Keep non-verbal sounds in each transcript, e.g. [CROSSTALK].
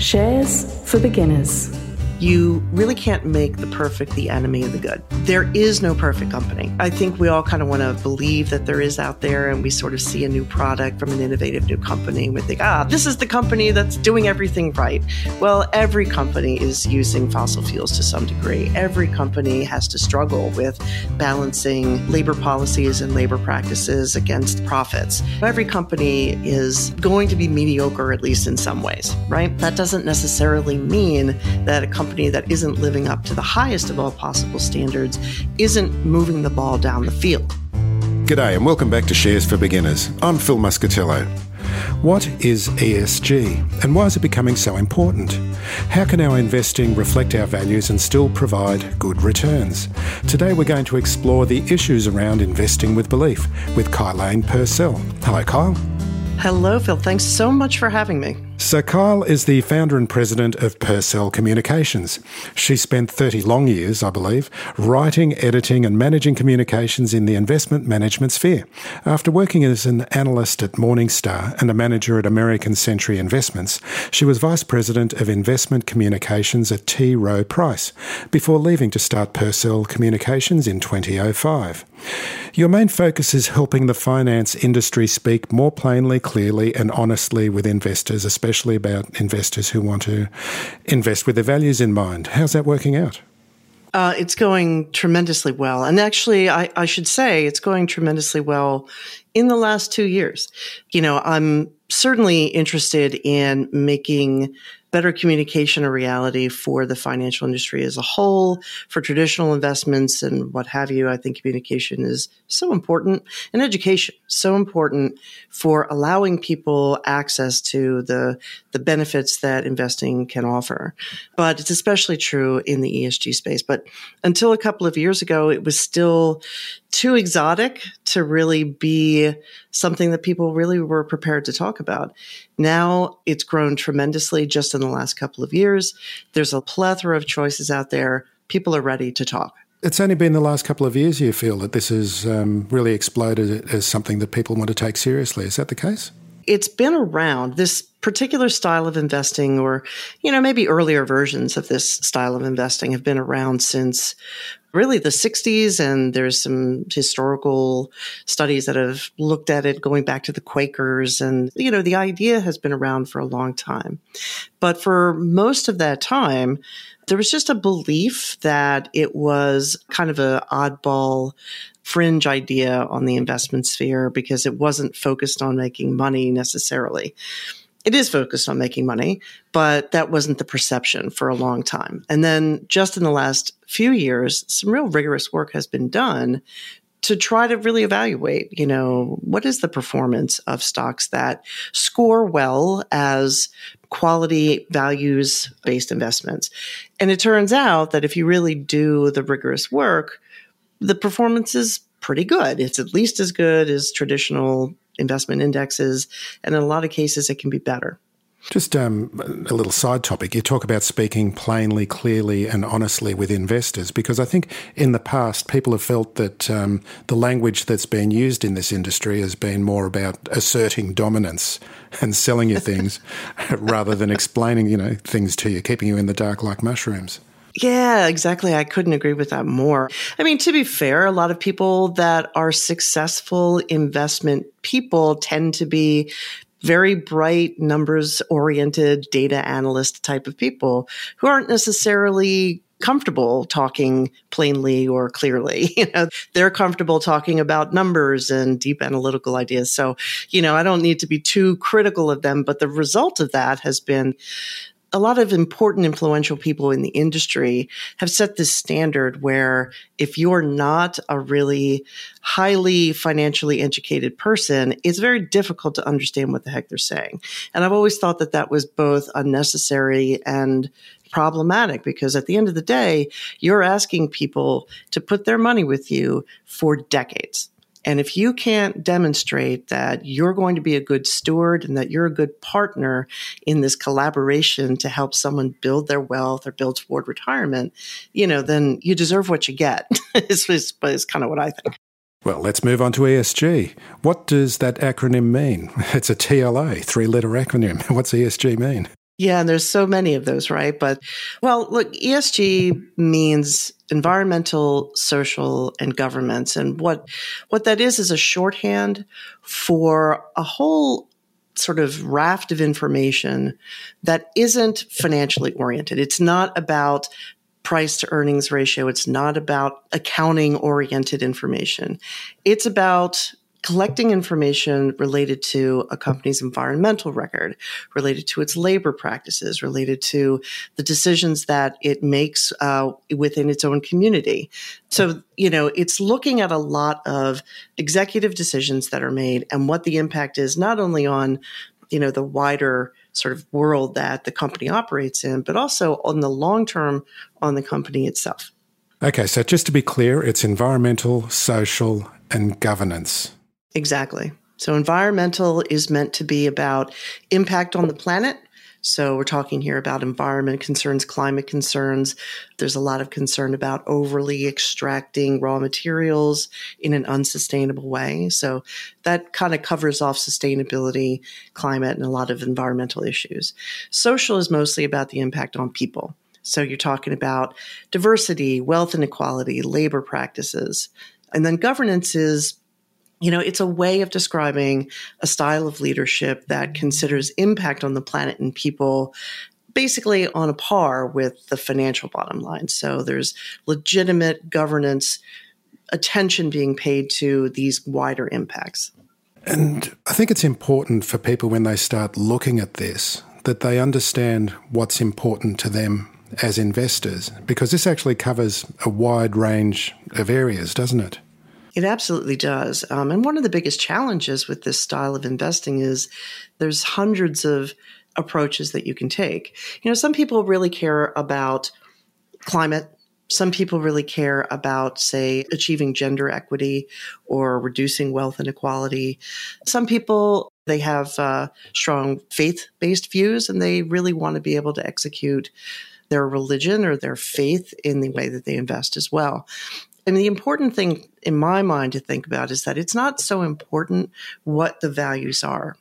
Shares for beginners. You really can't make the perfect the enemy of the good. There is no perfect company. I think we all kind of want to believe that there is out there, and we sort of see a new product from an innovative new company, and we think, ah, this is the company that's doing everything right. Well, every company is using fossil fuels to some degree. Every company has to struggle with balancing labor policies and labor practices against profits. Every company is going to be mediocre, at least in some ways, right? That doesn't necessarily mean that a company that isn't living up to the highest of all possible standards isn't moving the ball down the field. G'day and welcome back to Shares for Beginners. I'm Phil Muscatello. What is ESG and why is it becoming so important? How can our investing reflect our values and still provide good returns? Today we're going to explore the issues around investing with belief with Kylane Purcell. Hello, Kyle. Hello, Phil. Thanks so much for having me. So, Kyle is the founder and president of Purcell Communications. She spent 30 long years, I believe, writing, editing, and managing communications in the investment management sphere. After working as an analyst at Morningstar and a manager at American Century Investments, she was vice president of investment communications at T. Rowe Price before leaving to start Purcell Communications in 2005. Your main focus is helping the finance industry speak more plainly, clearly, and honestly with investors, especially about investors who want to invest with their values in mind. How's that working out? Uh, it's going tremendously well. And actually, I, I should say it's going tremendously well in the last two years. You know, I'm certainly interested in making better communication a reality for the financial industry as a whole, for traditional investments and what have you. I think communication is so important and education so important for allowing people access to the the benefits that investing can offer. But it's especially true in the ESG space. But until a couple of years ago, it was still too exotic to really be something that people really were prepared to talk about. Now it's grown tremendously just in the last couple of years. There's a plethora of choices out there. People are ready to talk. It's only been the last couple of years you feel that this has um, really exploded as something that people want to take seriously. Is that the case? It's been around this particular style of investing, or, you know, maybe earlier versions of this style of investing have been around since really the 60s. And there's some historical studies that have looked at it going back to the Quakers. And, you know, the idea has been around for a long time. But for most of that time, there was just a belief that it was kind of an oddball fringe idea on the investment sphere because it wasn't focused on making money necessarily. It is focused on making money, but that wasn't the perception for a long time. And then just in the last few years, some real rigorous work has been done to try to really evaluate, you know, what is the performance of stocks that score well as quality values based investments. And it turns out that if you really do the rigorous work, the performance is pretty good. It's at least as good as traditional investment indexes. And in a lot of cases, it can be better. Just um, a little side topic. You talk about speaking plainly, clearly, and honestly with investors, because I think in the past people have felt that um, the language that's been used in this industry has been more about asserting dominance and selling you things [LAUGHS] rather than explaining, you know, things to you, keeping you in the dark like mushrooms. Yeah, exactly. I couldn't agree with that more. I mean, to be fair, a lot of people that are successful investment people tend to be very bright, numbers oriented data analyst type of people who aren't necessarily comfortable talking plainly or clearly. [LAUGHS] You know, they're comfortable talking about numbers and deep analytical ideas. So, you know, I don't need to be too critical of them, but the result of that has been a lot of important, influential people in the industry have set this standard where if you're not a really highly financially educated person, it's very difficult to understand what the heck they're saying. And I've always thought that that was both unnecessary and problematic because at the end of the day, you're asking people to put their money with you for decades. And if you can't demonstrate that you're going to be a good steward and that you're a good partner in this collaboration to help someone build their wealth or build toward retirement, you know, then you deserve what you get, [LAUGHS] is, is, is kind of what I think. Well, let's move on to ESG. What does that acronym mean? [LAUGHS] It's a TLA, three letter acronym. [LAUGHS] What's ESG mean? Yeah, and there's so many of those, right? But well, look, ESG means environmental, social, and governments. And what what that is is a shorthand for a whole sort of raft of information that isn't financially oriented. It's not about price to earnings ratio. It's not about accounting oriented information. It's about collecting information related to a company's environmental record, related to its labor practices, related to the decisions that it makes uh, within its own community. So, you know, it's looking at a lot of executive decisions that are made and what the impact is, not only on, you know, the wider sort of world that the company operates in, but also on the long term on the company itself. Okay, so just to be clear, it's environmental, social, and governance. Exactly. So environmental is meant to be about impact on the planet. So we're talking here about environment concerns, climate concerns. There's a lot of concern about overly extracting raw materials in an unsustainable way. So that kind of covers off sustainability, climate, and a lot of environmental issues. Social is mostly about the impact on people. So you're talking about diversity, wealth inequality, labor practices. And then governance is you know, it's a way of describing a style of leadership that considers impact on the planet and people basically on a par with the financial bottom line. So there's legitimate governance attention being paid to these wider impacts. And I think it's important for people when they start looking at this that they understand what's important to them as investors, because this actually covers a wide range of areas, doesn't it? It absolutely does. Um, and one of the biggest challenges with this style of investing is there's hundreds of approaches that you can take. You know, some people really care about climate. Some people really care about, say, achieving gender equity or reducing wealth inequality. Some people, they have uh, strong faith based views and they really want to be able to execute their religion or their faith in the way that they invest as well. And the important thing in my mind to think about is that it's not so important what the values are.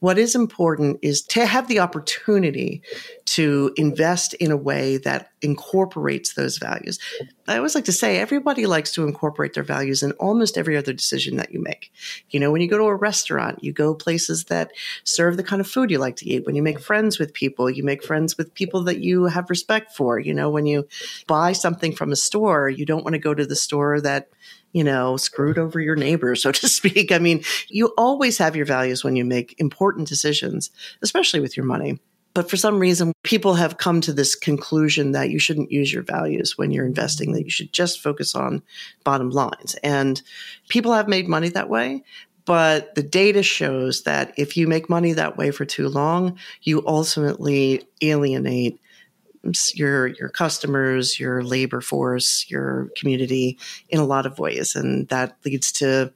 What is important is to have the opportunity to invest in a way that incorporates those values. I always like to say everybody likes to incorporate their values in almost every other decision that you make. You know, when you go to a restaurant, you go places that serve the kind of food you like to eat. When you make friends with people, you make friends with people that you have respect for. You know, when you buy something from a store, you don't want to go to the store that you know, screwed over your neighbor, so to [LAUGHS] speak. I mean, you always have your values when you make important decisions, especially with your money. But for some reason, people have come to this conclusion that you shouldn't use your values when you're investing, that you should just focus on bottom lines. And people have made money that way. But the data shows that if you make money that way for too long, you ultimately alienate your your customers, your labor force, your community in a lot of ways, and that leads to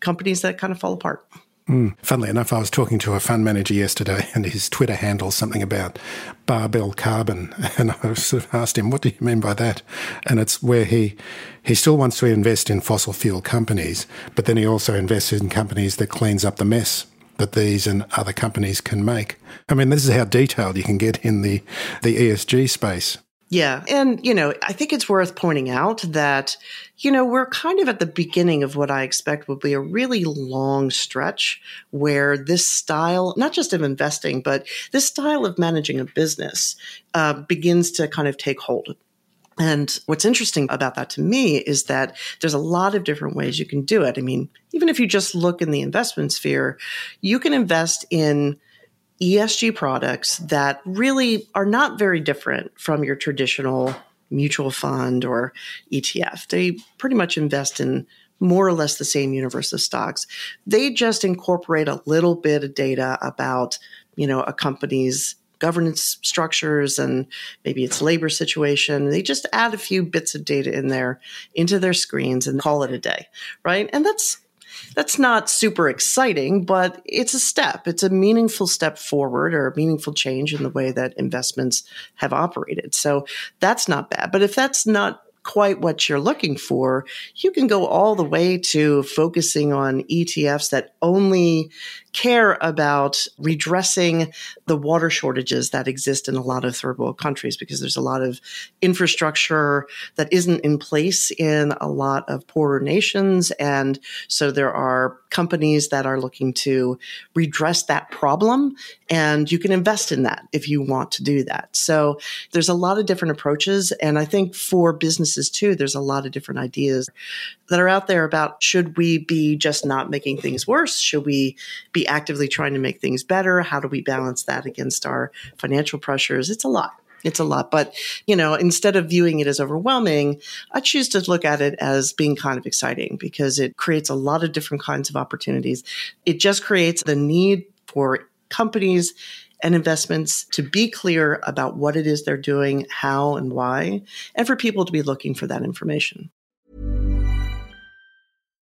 companies that kind of fall apart. Mm. Funnily enough, I was talking to a fund manager yesterday, and his Twitter handle something about barbell carbon, [LAUGHS] and I sort of asked him, "What do you mean by that?" And it's where he he still wants to invest in fossil fuel companies, but then he also invests in companies that cleans up the mess that these and other companies can make. I mean, this is how detailed you can get in the, the ESG space. Yeah. And, you know, I think it's worth pointing out that, you know, we're kind of at the beginning of what I expect will be a really long stretch where this style, not just of investing, but this style of managing a business uh, begins to kind of take hold. And what's interesting about that to me is that there's a lot of different ways you can do it. I mean, even if you just look in the investment sphere, you can invest in ESG products that really are not very different from your traditional mutual fund or ETF. They pretty much invest in more or less the same universe of stocks. They just incorporate a little bit of data about, you know, a company's governance structures and maybe its labor situation. They just add a few bits of data in there into their screens and call it a day, right? And that's that's not super exciting, but it's a step. It's a meaningful step forward or a meaningful change in the way that investments have operated. So that's not bad. But if that's not quite what you're looking for, you can go all the way to focusing on ETFs that only care about redressing the water shortages that exist in a lot of third world countries because there's a lot of infrastructure that isn't in place in a lot of poorer nations. And so there are companies that are looking to redress that problem. And you can invest in that if you want to do that. So there's a lot of different approaches. And I think for businesses too, there's a lot of different ideas that are out there about should we be just not making things worse? Should we be actively trying to make things better? How do we balance that against our financial pressures? It's a lot. It's a lot. But, you know, instead of viewing it as overwhelming, I choose to look at it as being kind of exciting because it creates a lot of different kinds of opportunities. It just creates the need for companies and investments to be clear about what it is they're doing, how and why, and for people to be looking for that information.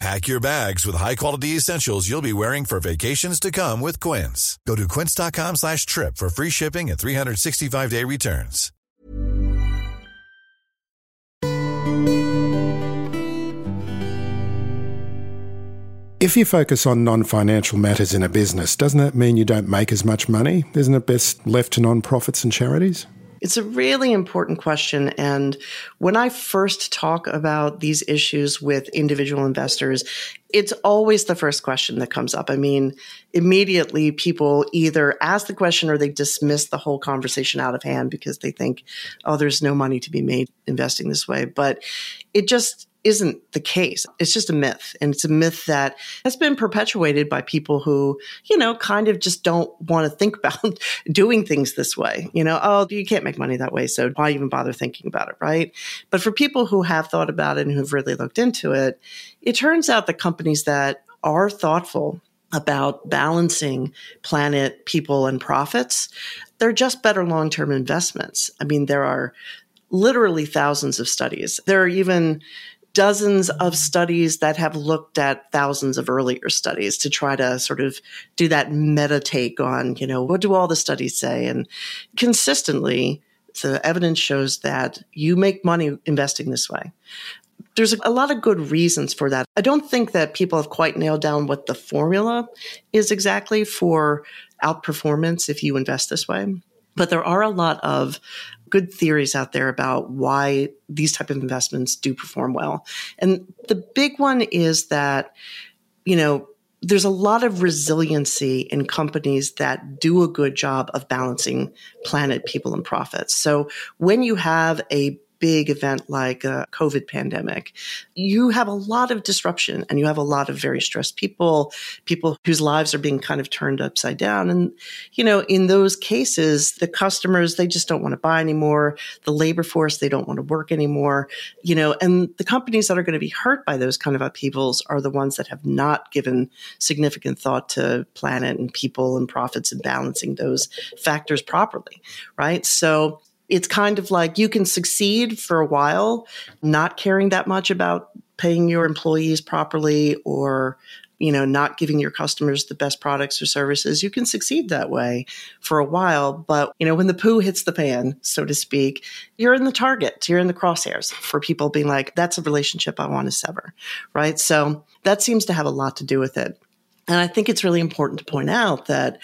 Pack your bags with high-quality essentials you'll be wearing for vacations to come with Quince. Go to quince.com slash trip for free shipping and 365-day returns. If you focus on non financial matters in a business, doesn't that mean you don't make as much money? Isn't it best left to non profits and charities? It's a really important question. And when I first talk about these issues with individual investors, it's always the first question that comes up. I mean, immediately people either ask the question or they dismiss the whole conversation out of hand because they think, oh, there's no money to be made investing this way. But it just, isn't the case. It's just a myth. And it's a myth that has been perpetuated by people who, you know, kind of just don't want to think [LAUGHS] about doing things this way. You know, oh, you can't make money that way. So why even bother thinking about it? Right. But for people who have thought about it and who've really looked into it, it turns out that companies that are thoughtful about balancing planet, people, and profits, they're just better long term investments. I mean, there are literally thousands of studies. There are even dozens of studies that have looked at thousands of earlier studies to try to sort of do that meta take on, you know, what do all the studies say? And consistently, the evidence shows that you make money investing this way. There's a lot of good reasons for that. I don't think that people have quite nailed down what the formula is exactly for outperformance if you invest this way. But there are a lot of good theories out there about why these type of investments do perform well. And the big one is that, you know, there's a lot of resiliency in companies that do a good job of balancing planet, people, and profits. So when you have a big event like a COVID pandemic, you have a lot of disruption and you have a lot of very stressed people, people whose lives are being kind of turned upside down. And, you know, in those cases, the customers, they just don't want to buy anymore. The labor force, they don't want to work anymore, you know, and the companies that are going to be hurt by those kind of upheavals are the ones that have not given significant thought to planet and people and profits and balancing those factors properly, right? So, it's kind of like you can succeed for a while not caring that much about paying your employees properly or you know not giving your customers the best products or services. You can succeed that way for a while but you know when the poo hits the pan so to speak you're in the target you're in the crosshairs for people being like that's a relationship i want to sever right? So that seems to have a lot to do with it and I think it's really important to point out that,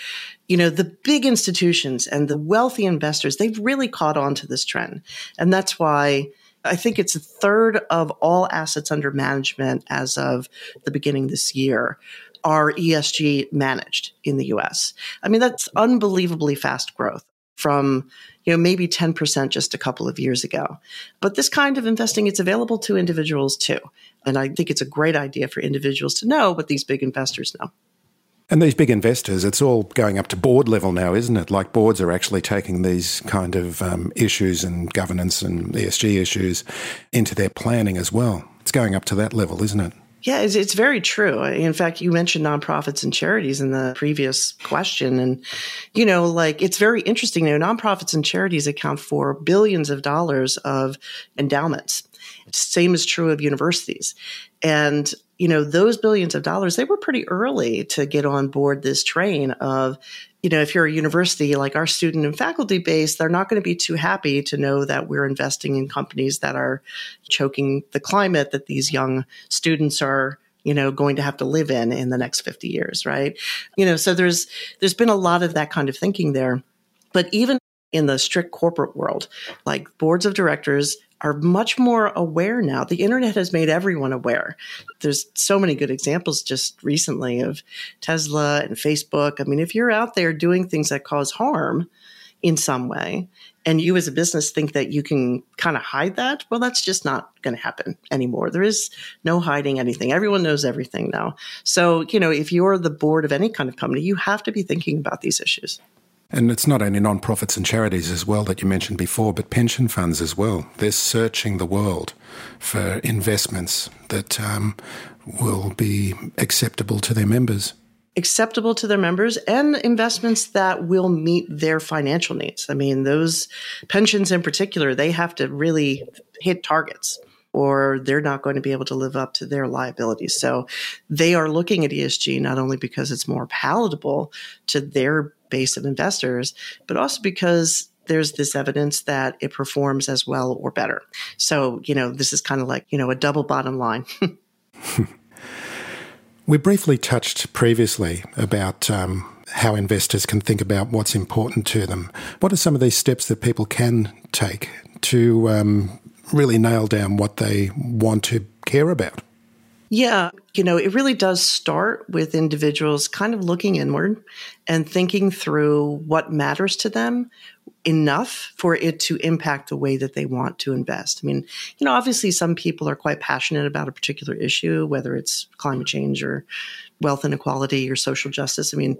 you know, the big institutions and the wealthy investors, they've really caught on to this trend. And that's why, I think it's a third of all assets under management as of the beginning this year are ESG managed in the US. I mean, that's unbelievably fast growth from you know maybe 10% just a couple of years ago but this kind of investing it's available to individuals too and i think it's a great idea for individuals to know what these big investors know and these big investors, it's all going up to board level now, isn't it? Like boards are actually taking these kind of um, issues and governance and ESG issues into their planning as well. It's going up to that level, isn't it? Yeah, it's, it's very true. In fact, you mentioned nonprofits and charities in the previous question. And, you know, like it's very interesting. You know, nonprofits and charities account for billions of dollars of endowments. Same is true of universities. And, you know, those billions of dollars, they were pretty early to get on board this train of you know, if you're a university like our student and faculty base, they're not going to be too happy to know that we're investing in companies that are choking the climate that these young students are you know going to have to live in in the next 50 years right? You know so there's there's been a lot of that kind of thinking there. But even in the strict corporate world like boards of directors are much more aware now. The internet has made everyone aware. There's so many good examples just recently of Tesla and Facebook. I mean, if you're out there doing things that cause harm in some way, and you as a business think that you can kind of hide that, well, that's just not going to happen anymore. There is no hiding anything. Everyone knows everything now. So, you know, if you're the board of any kind of company, you have to be thinking about these issues. And it's not only non-profits and charities as well that you mentioned before, but pension funds as well. They're searching the world for investments that um, will be acceptable to their members. Acceptable to their members and investments that will meet their financial needs. I mean, those pensions in particular, they have to really hit targets or they're not going to be able to live up to their liabilities. So they are looking at ESG not only because it's more palatable to their base of investors, but also because there's this evidence that it performs as well or better. So, you know, this is kind of like, you know, a double bottom line. [LAUGHS] we briefly touched previously about um, how investors can think about what's important to them. What are some of these steps that people can take to um, really nail down what they want to care about? Yeah, you know, it really does start with individuals kind of looking inward and thinking through what matters to them enough for it to impact the way that they want to invest. I mean, you know, obviously some people are quite passionate about a particular issue, whether it's climate change or wealth inequality or social justice. I mean,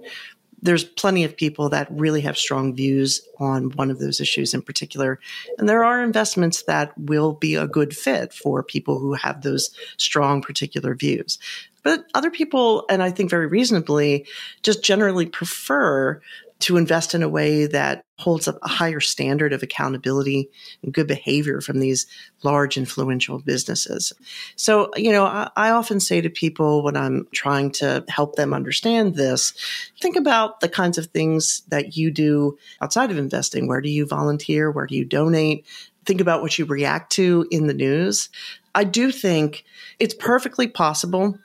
there's plenty of people that really have strong views on one of those issues in particular. And there are investments that will be a good fit for people who have those strong particular views. But other people, and I think very reasonably, just generally prefer to invest in a way that holds up a higher standard of accountability and good behavior from these large influential businesses. So, you know, I, I, often say to people when I'm trying to help them understand this, think about the kinds of things that you do outside of investing. Where do you volunteer? Where do you donate? Think about what you react to in the news. I do think it's perfectly possible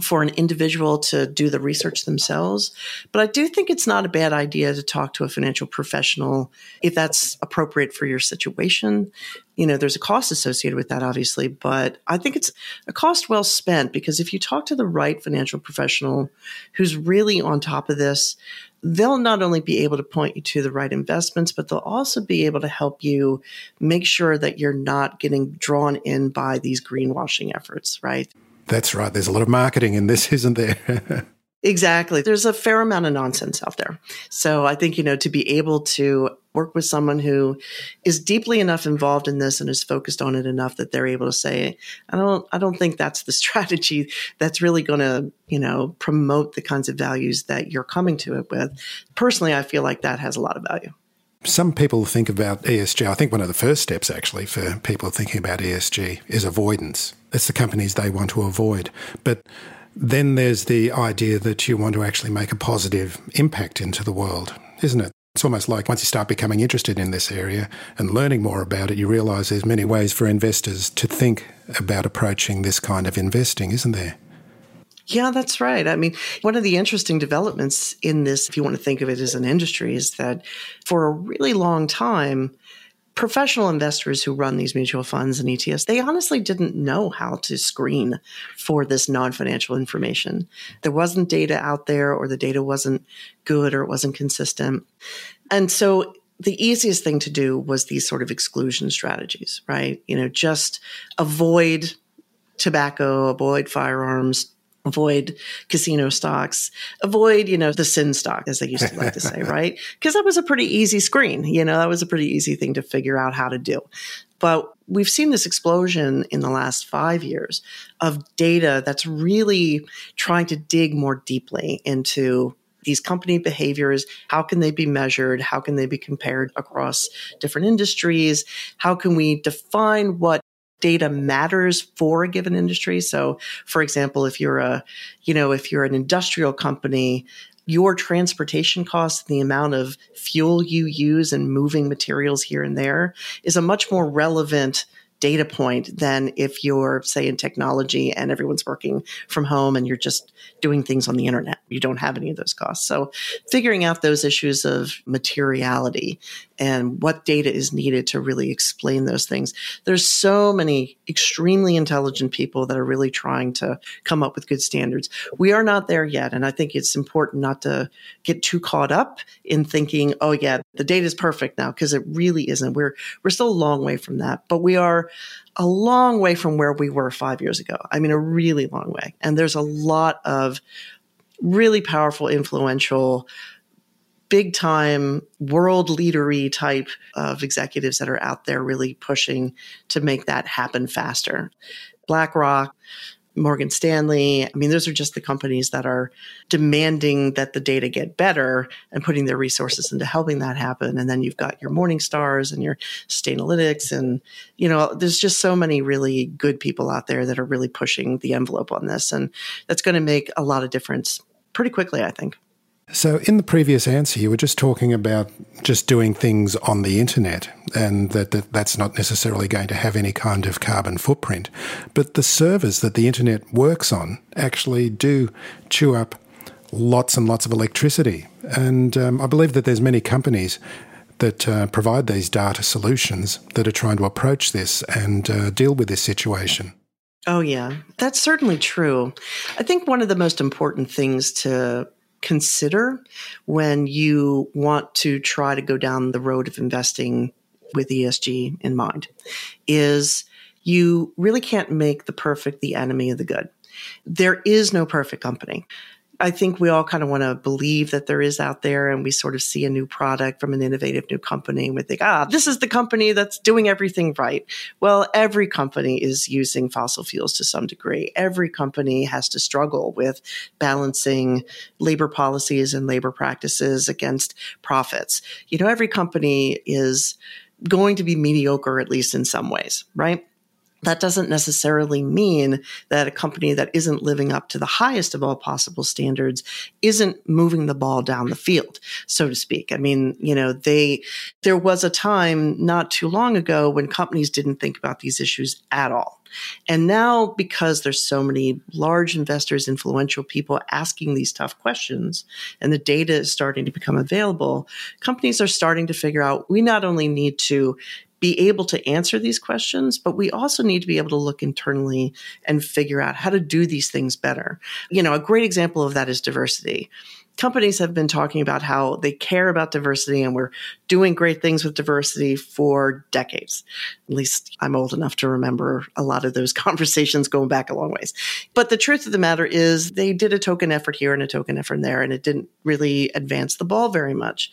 for an individual to do the research themselves. But I do think it's not a bad idea to talk to a financial professional if that's appropriate for your situation. You know, there's a cost associated with that, obviously, but I think it's a cost well spent because if you talk to the right financial professional who's really on top of this, they'll not only be able to point you to the right investments, but they'll also be able to help you make sure that you're not getting drawn in by these greenwashing efforts, right? That's right. There's a lot of marketing in this, [LAUGHS] isn't there? exactly. There's a fair amount of nonsense out there. So I think, you know, to be able to work with someone who is deeply enough involved in this and is focused on it enough that they're able to say, I don't, I don't think that's the [LAUGHS] strategy that's really going to, you know, promote the kinds of values that you're coming to it with. Personally, I feel like that has a lot of value. Some people think about ESG. I think one of the first steps, actually, for people thinking about ESG is avoidance. It's the companies they want to avoid. But then there's the idea that you want to actually make a positive impact into the world, isn't it? It's almost like once you start becoming interested in this area and learning more about it, you realize there's many ways for investors to think about approaching this kind of investing, isn't there? Yeah, that's right. I mean, one of the interesting developments in this, if you want to think of it as an industry, is that for a really long time, professional investors who run these mutual funds and ETFs, they honestly didn't know how to screen for this non financial information. There wasn't data out there, or the data wasn't good, or it wasn't consistent. And so the easiest thing to do was these sort of exclusion strategies, right? You know, just avoid tobacco, avoid firearms, avoid casino stocks, avoid, you know, the sin stock, as they used to like to say, [LAUGHS] right? Because that was a pretty easy screen. You know, that was a pretty easy thing to figure out how to do. But we've seen this explosion in the last five years of data that's really trying to dig more deeply into these company behaviors how can they be measured how can they be compared across different industries how can we define what data matters for a given industry. So, for example, if you're a, you know, if you're an industrial company, your transportation costs, the amount of fuel you use and moving materials here and there is a much more relevant data point than if you're, say, in technology and everyone's working from home and you're just doing things on the internet. You don't have any of those costs. So, figuring out those issues of materiality and what data is needed to really explain those things. There's so many extremely intelligent people that are really trying to come up with good standards. We are not there yet. And I think it's important not to get too caught up in thinking, oh, yeah, the data is perfect now, because it really isn't. We're, we're still a long way from that. But we are a long way from where we were five years ago. I mean, a really long way. And there's a lot of really powerful, influential, big time world leadery type of executives that are out there really pushing to make that happen faster. BlackRock, Morgan Stanley. I mean, those are just the companies that are demanding that the data get better and putting their resources into helping that happen. And then you've got your Morningstars and your Sustainalytics. And, you know, there's just so many really good people out there that are really pushing the envelope on this. And that's going to make a lot of difference pretty quickly, I think. So, in the previous answer, you were just talking about just doing things on the internet and that, that, that's not necessarily going to have any kind of carbon footprint. But the servers that the internet works on actually do chew up lots and lots of electricity. And um, I believe that there's many companies that uh, provide these data solutions that are trying to approach this and uh, deal with this situation. Oh, yeah, that's certainly true. I think one of the most important things to consider when you want to try to go down the road of investing with ESG in mind is you really can't make the perfect the enemy of the good. There is no perfect company. I think we all kind of want to believe that there is out there and we sort of see a new product from an innovative new company and we think, ah, this is the company that's doing everything right. Well, every company is using fossil fuels to some degree. Every company has to struggle with balancing labor policies and labor practices against profits. You know, every company is going to be mediocre, at least in some ways, right? That doesn't necessarily mean that a company that isn't living up to the highest of all possible standards isn't moving the ball down the field, so to speak. I mean, you know, they, there was a time not too long ago when companies didn't think about these issues at all. And now, because there's so many large investors, influential people asking these tough questions, and the data is starting to become available, companies are starting to figure out we not only need to be able to answer these questions, but we also need to be able to look internally and figure out how to do these things better. You know, a great example of that is diversity. Companies have been talking about how they care about diversity and we're doing great things with diversity for decades. At least I'm old enough to remember a lot of those [LAUGHS] conversations going back a long ways. But the truth of the matter is they did a token effort here and a token effort there, and it didn't really advance the ball very much.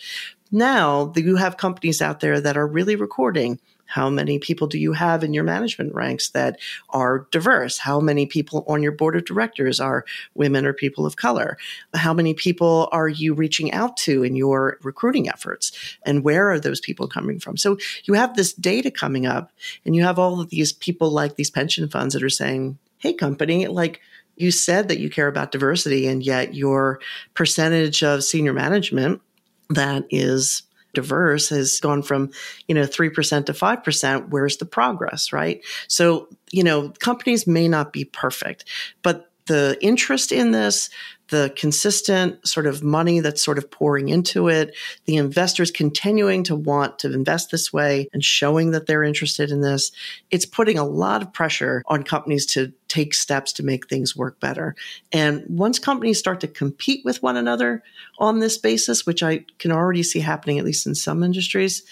Now you have companies out there that are really recording how many people do you have in your management ranks that are diverse? How many people on your board of directors are women or people of color? How many people are you reaching out to in your recruiting efforts? And where are those people coming from? So you have this data coming up and you have all of these people like these pension funds that are saying, Hey company, like you said that you care about diversity and yet your percentage of senior management that is diverse has gone from, you know, 3% to 5%. Where's the progress, right? So, you know, companies may not be perfect, but the interest in this, the consistent sort of money that's sort of pouring into it, the investors continuing to want to invest this way and showing that they're interested in this, it's putting a lot of pressure on companies to take steps to make things work better. And once companies start to compete with one another on this basis, which I can already see happening, at least in some industries,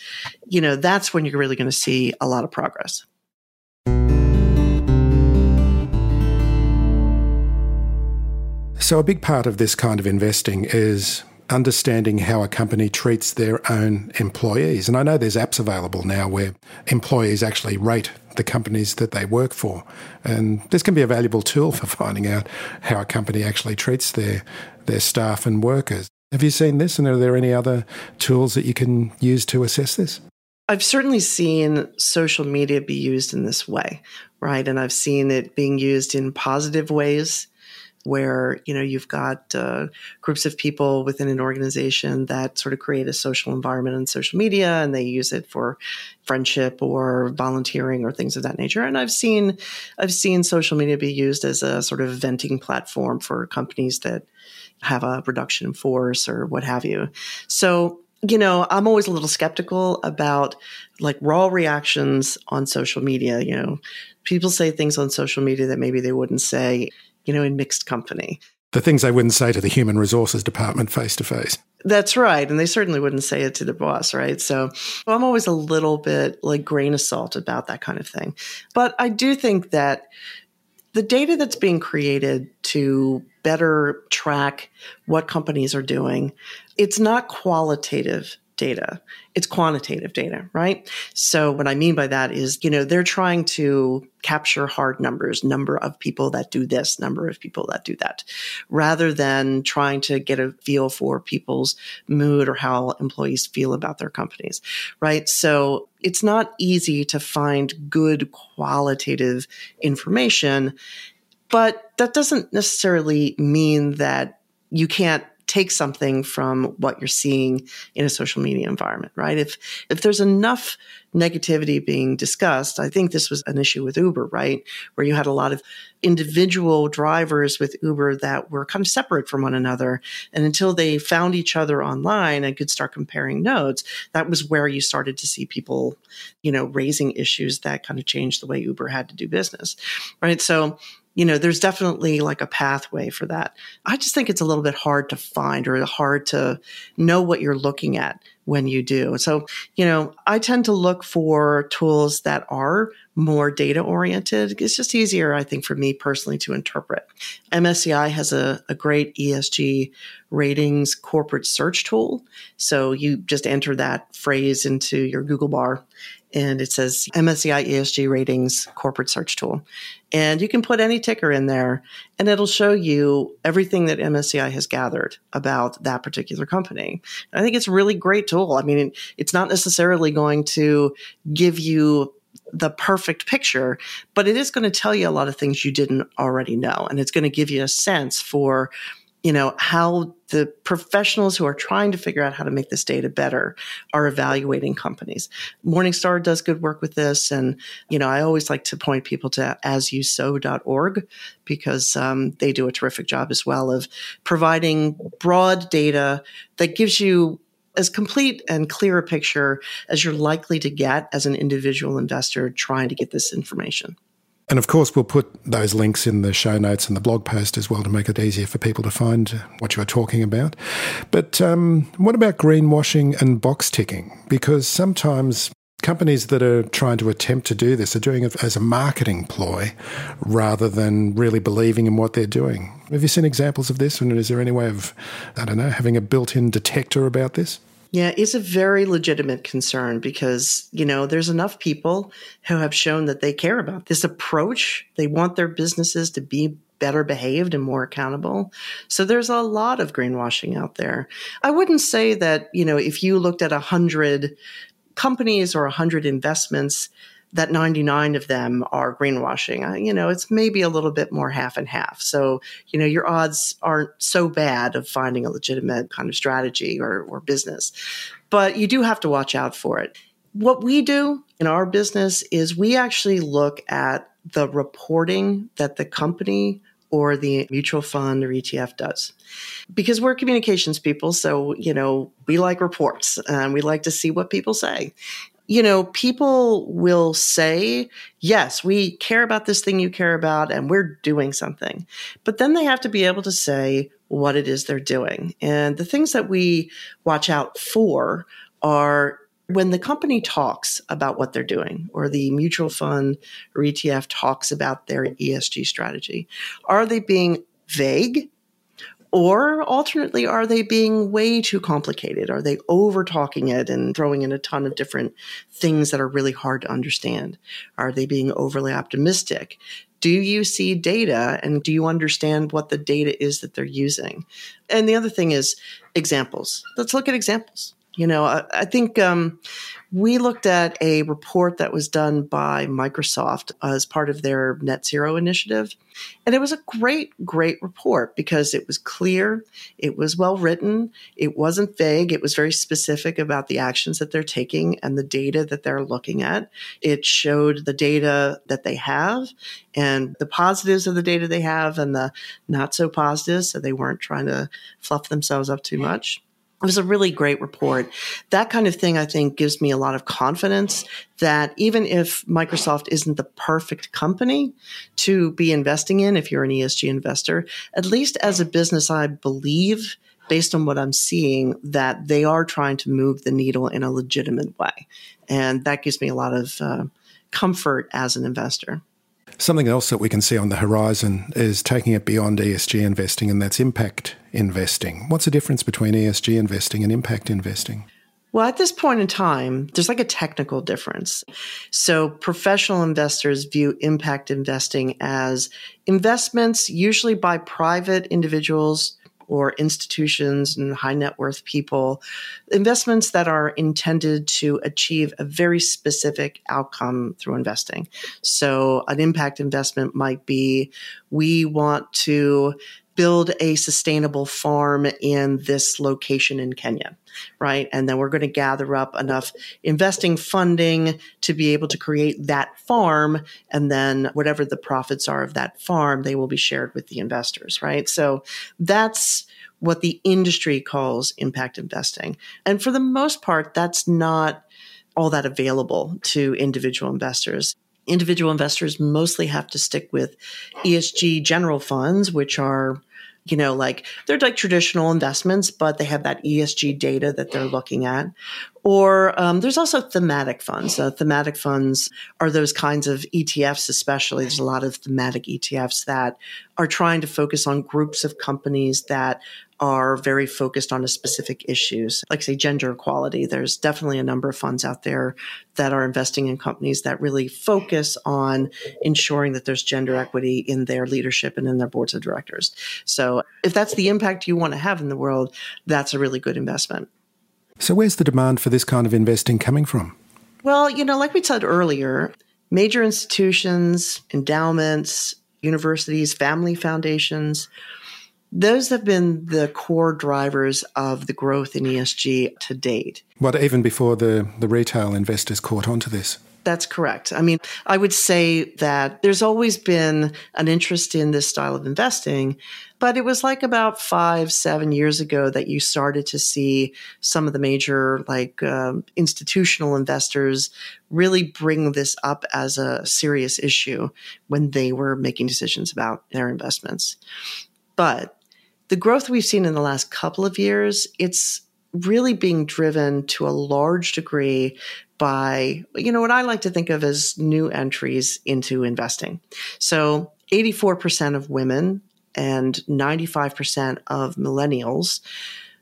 you know, that's when you're really going to see a lot of progress. So, a big part of this kind of investing is understanding how a company treats their own employees. And I know there's apps available now where employees actually rate the companies that they work for. And this can be a valuable tool for finding out how a company actually treats their, their staff and workers. Have you seen this? And are there any other tools that you can use to assess this? I've certainly seen social media be used in this way, right? And I've seen it being used in positive ways where you know you've got uh, groups of people within an organization that sort of create a social environment on social media and they use it for friendship or volunteering or things of that nature. And i've seen i've seen social media be used as a sort of venting platform for companies that have a reduction in force or what have you. So you know, I'm always a little skeptical about like raw reactions on social media. You know, people say things on social media that maybe they wouldn't say you know, in mixed company. The things they wouldn't say to the human resources department face to face. That's right. And they certainly wouldn't say it to the boss, right? So I'm always a little bit like grain of salt about that kind of thing. But I do think that the data that's being created to better track what companies are doing, it's not qualitative data. It's quantitative data, right? So what I mean by that is, you know, they're trying to capture hard numbers, number of people that do this, number of people that do that, rather than trying to get a feel for people's mood or how employees feel about their companies, right? So it's not easy to find good qualitative information, but that doesn't necessarily mean that you can't take something from what you're seeing in a social media environment, right? If if there's enough negativity being discussed, I think this was an issue with Uber, right? Where you had a lot of individual drivers with Uber that were kind of separate from one another. And until they found each other online and could start comparing notes, that was where you started to see people, you know, raising issues that kind of changed the way Uber had to do business, right? So you know, there's definitely like a pathway for that. I just think it's a little bit hard to find or hard to know what you're looking at when you do. So, you know, I tend to look for tools that are more data oriented. It's just easier, I think, for me personally to interpret. MSCI has a, a great ESG ratings corporate search tool. So you just enter that phrase into your Google bar and it says MSCI ESG ratings corporate search tool. And you can put any ticker in there and it'll show you everything that MSCI has gathered about that particular company. I think it's a really great tool. I mean, it's not necessarily going to give you the perfect picture, but it is going to tell you a lot of things you didn't already know. And it's going to give you a sense for you know, how the professionals who are trying to figure out how to make this data better are evaluating companies. Morningstar does good work with this. And, you know, I always like to point people to asyousow.org because um, they do a terrific job as well of providing broad data that gives you as complete and clear a picture as you're likely to get as an individual investor trying to get this information. And of course, we'll put those links in the show notes and the blog post as well to make it easier for people to find what you are talking about. But um, what about greenwashing and box ticking? Because sometimes companies that are trying to attempt to do this are doing it as a marketing ploy rather than really believing in what they're doing. Have you seen examples of this? And is there any way of, I don't know, having a built in detector about this? Yeah, it's a very legitimate concern because, you know, there's enough people who have shown that they care about this approach. They want their businesses to be better behaved and more accountable. So there's a lot of greenwashing out there. I wouldn't say that, you know, if you looked at a hundred companies or a hundred investments, that 99 of them are greenwashing. Uh, you know, it's maybe a little bit more half and half. So, you know, your odds aren't so bad of finding a legitimate kind of strategy or, or business, but you do have to watch out for it. What we do in our business is we actually look at the reporting that the company or the mutual fund or ETF does. Because we're communications people, so, you know, we like reports and we like to see what people say. You know, people will say, yes, we care about this thing you care about and we're doing something. But then they have to be able to say what it is they're doing. And the things that we watch out for are when the company talks about what they're doing or the mutual fund or ETF talks about their ESG strategy, are they being vague? Or alternately, are they being way too complicated? Are they over talking it and throwing in a ton of different things that are really hard to understand? Are they being overly optimistic? Do you see data and do you understand what the data is that they're using? And the other thing is examples. Let's look at examples. You know, I, I think um, we looked at a report that was done by Microsoft as part of their net zero initiative. And it was a great, great report because it was clear, it was well written, it wasn't vague, it was very specific about the actions that they're taking and the data that they're looking at. It showed the data that they have and the positives of the data they have and the not so positives. So they weren't trying to fluff themselves up too much. It was a really great report. That kind of thing, I think, gives me a lot of confidence that even if Microsoft isn't the perfect company to be investing in, if you're an ESG investor, at least as a business, I believe, based on what I'm seeing, that they are trying to move the needle in a legitimate way. And that gives me a lot of uh, comfort as an investor. Something else that we can see on the horizon is taking it beyond ESG investing, and that's impact investing. What's the difference between ESG investing and impact investing? Well, at this point in time, there's like a technical difference. So, professional investors view impact investing as investments usually by private individuals or institutions and high net worth people, investments that are intended to achieve a very specific outcome through investing. So, an impact investment might be we want to build a sustainable farm in this location in Kenya, right? And then we're going to gather up enough investing funding to be able to create that farm. And then whatever the profits are of that farm, they will be shared with the investors, right? So that's what the industry calls impact investing. And for the most part, that's not all that available to individual investors individual investors mostly have to stick with ESG general funds, which are you know, like they're like traditional investments, but they have that ESG data that they're looking at. Or um, there's also thematic funds. Uh, thematic funds are those kinds of ETFs, especially. There's a lot of thematic ETFs that are trying to focus on groups of companies that are very focused on a specific issues, like say gender equality. There's definitely a number of funds out there that are investing in companies that really focus on ensuring that there's gender equity in their leadership and in their boards of directors. So if that's the impact you want to have in the world, that's a really good investment. So, where's the demand for this kind of investing coming from? Well, you know, like we said earlier, major institutions, endowments, universities, family foundations, those have been the core drivers of the growth in ESG to date. But even before the, the retail investors caught on to this? That's correct. I mean, I would say that there's always been an interest in this style of investing, but it was like about five, seven years ago that you started to see some of the major, like um, institutional investors, really bring this up as a serious issue when they were making decisions about their investments. But the growth we've seen in the last couple of years, it's really being driven to a large degree by, you know, what I like to think of as new entries into investing. So 84% of women and 95% of millennials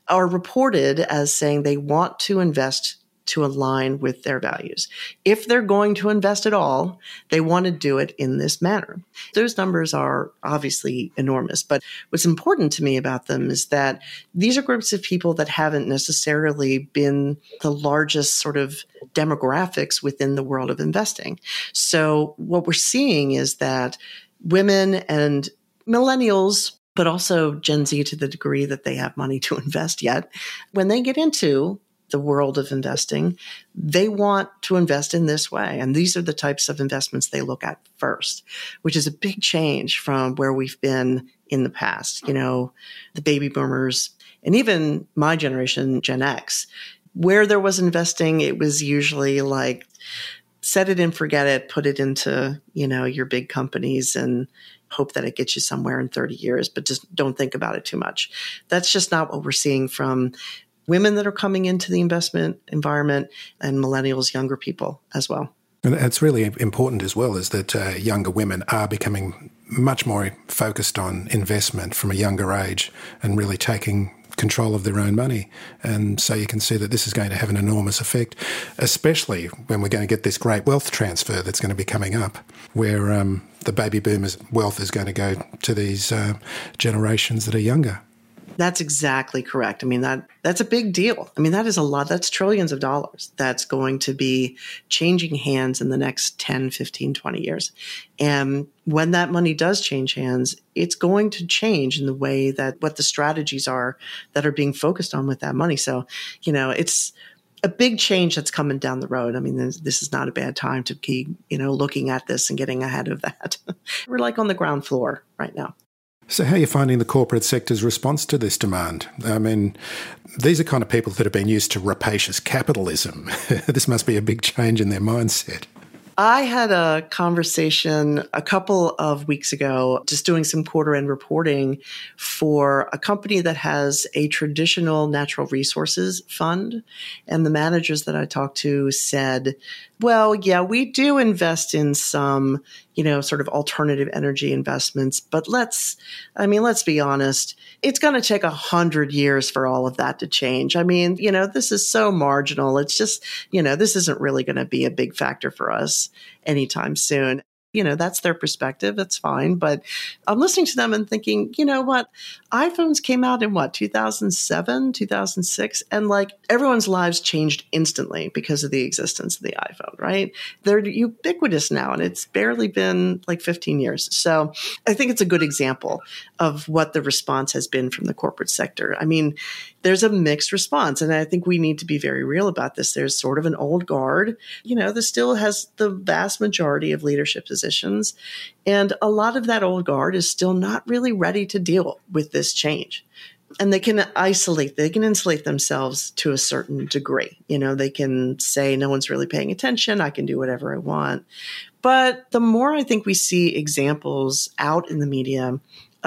are reported as saying they want to invest to align with their values. If they're going to invest at all, they want to do it in this manner. Those numbers are obviously enormous, but what's important to me about them is that these are groups of people that haven't necessarily been the largest sort of demographics within the world of investing. So what we're seeing is that women and millennials but also Gen Z to the degree that they have money to [LAUGHS] invest yet. When they get into the world of investing, they want to invest in this way. And these are the types of investments they look at first, which is a big change from where we've been in the past. You know, the baby boomers and even my generation, Gen X, where there was investing, it was usually like set it and forget it, put it into, you know, your big companies and hope that it gets you somewhere in 30 years, but just don't think about it too much. That's just not what we're seeing from women that are coming into the investment environment and millennials, younger people as well. And it's really important as well is that uh, younger women are becoming much more focused on investment from a younger age and really taking control of their own money. And so you can see that this is going to have an enormous effect, especially when we're going to get this great wealth transfer that's going to be coming up, where um, the baby boomers' wealth is going to go to these uh, generations that are younger. That's exactly correct. I mean that that's a big deal. I mean that is a lot. That's trillions of dollars that's going to be changing hands in the next 10, 15, 20 years. And when that money does change hands, it's going to change in the way that what the strategies are that are being focused on with that money. So, you know, it's a big change that's coming down the road. I mean, this, this, is not a bad time to keep, you know, looking at this and getting ahead of that. [LAUGHS] We're like on the ground floor right now. So, how are you finding the corporate sector's response to this demand? I mean, these are kind of people that have been used to rapacious capitalism. [LAUGHS] this must be a big change in their mindset. I had a conversation a couple of weeks ago, just doing some quarter end reporting for a company that has a traditional natural resources fund. And the managers that I talked to said, well, yeah, we do invest in some, you know, sort of alternative energy investments, but let's, I mean, let's be honest it's going to take a hundred years for all of that to change. I mean, you know, this is so marginal. It's just, you know, this isn't really going to be a big factor for us anytime soon you know, that's their perspective. It's fine. But I'm listening to them and thinking, you know what? iPhones came out in what, 2007, 2006? And like everyone's lives changed instantly because of the existence of the iPhone, right? They're ubiquitous now and it's barely been like 15 years. So I think it's a good example of what the response has been from the corporate sector. I mean, there's a mixed response. And I think we need to be very real about this. There's sort of an old guard, you know, that still has the vast majority of leadership positions. And a lot of that old guard is still not really ready to deal with this change. And they can isolate, they can insulate themselves to a certain degree. You know, they can say, no one's really paying attention. I can do whatever I want. But the more I think we see examples out in the media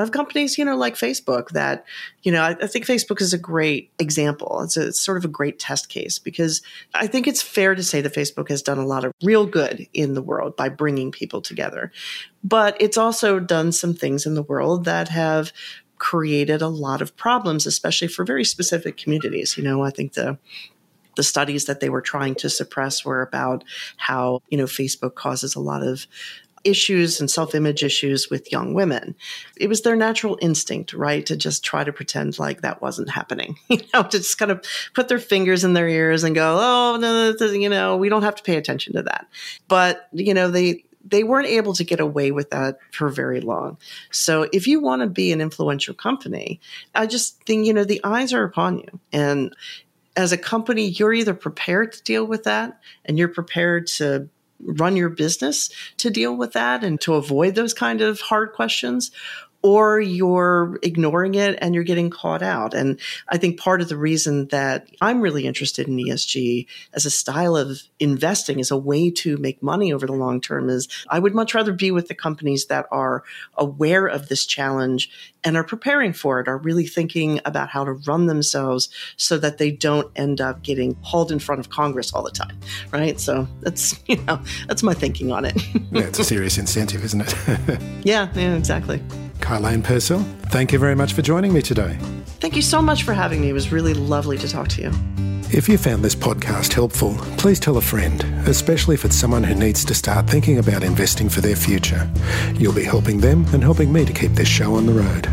of companies, you know, like Facebook that, you know, I, I think Facebook is a great example. It's, a, it's sort of a great test case because I think it's fair to say that Facebook has done a lot of real good in the world by bringing people together. But it's also done some things in the world that have created a lot of problems, especially for very specific communities. You know, I think the the studies that they were trying to suppress were about how you know Facebook causes a lot of issues and self image issues with young women. It was their natural instinct, right, to just try to pretend like that wasn't happening, [LAUGHS] you know, to just kind of put their fingers in their ears and go, oh, no, you know, we don't have to pay attention to that. But, you know, they, they weren't able to get away with that for very long. So if you want to be an influential company, I just think, you know, the eyes are upon you. And as a company, you're either prepared to deal with that and you're prepared to run your business to deal with that and to avoid those kind of hard questions or you're ignoring it and you're getting caught out. And I think part of the reason that I'm really interested in ESG as a style of investing as a way to make money over the long term is I would much rather be with the companies that are aware of this challenge and are preparing for it, are really thinking about how to run themselves so that they don't end up getting hauled in front of Congress all the time. Right. So that's, [LAUGHS] you know, that's my thinking on it. yeah, it's a serious incentive, isn't it? [LAUGHS] yeah, yeah, exactly. Kylane Purcell, thank you very much for joining me today. Thank you so much for having me. It was really lovely to talk to you. If you found this podcast helpful, please tell a friend, especially if it's someone who needs to start thinking about investing for their future. You'll be helping them and helping me to keep this show on the road.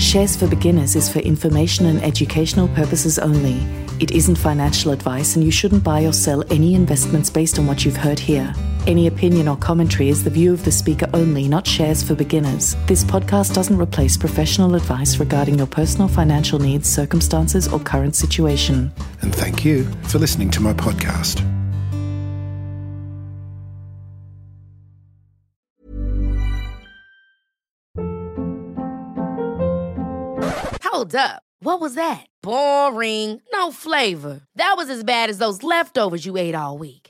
Shares for Beginners is for information and educational purposes only. It isn't financial advice, and you shouldn't buy or sell any investments based on what you've heard here. Any opinion or commentary is the view of the speaker only, not shares for beginners. This podcast doesn't replace professional advice regarding your personal financial needs, circumstances, or current situation. And thank you for listening to my podcast. Hold up. What was that? Boring. No flavor. That was as bad as those leftovers you ate all week.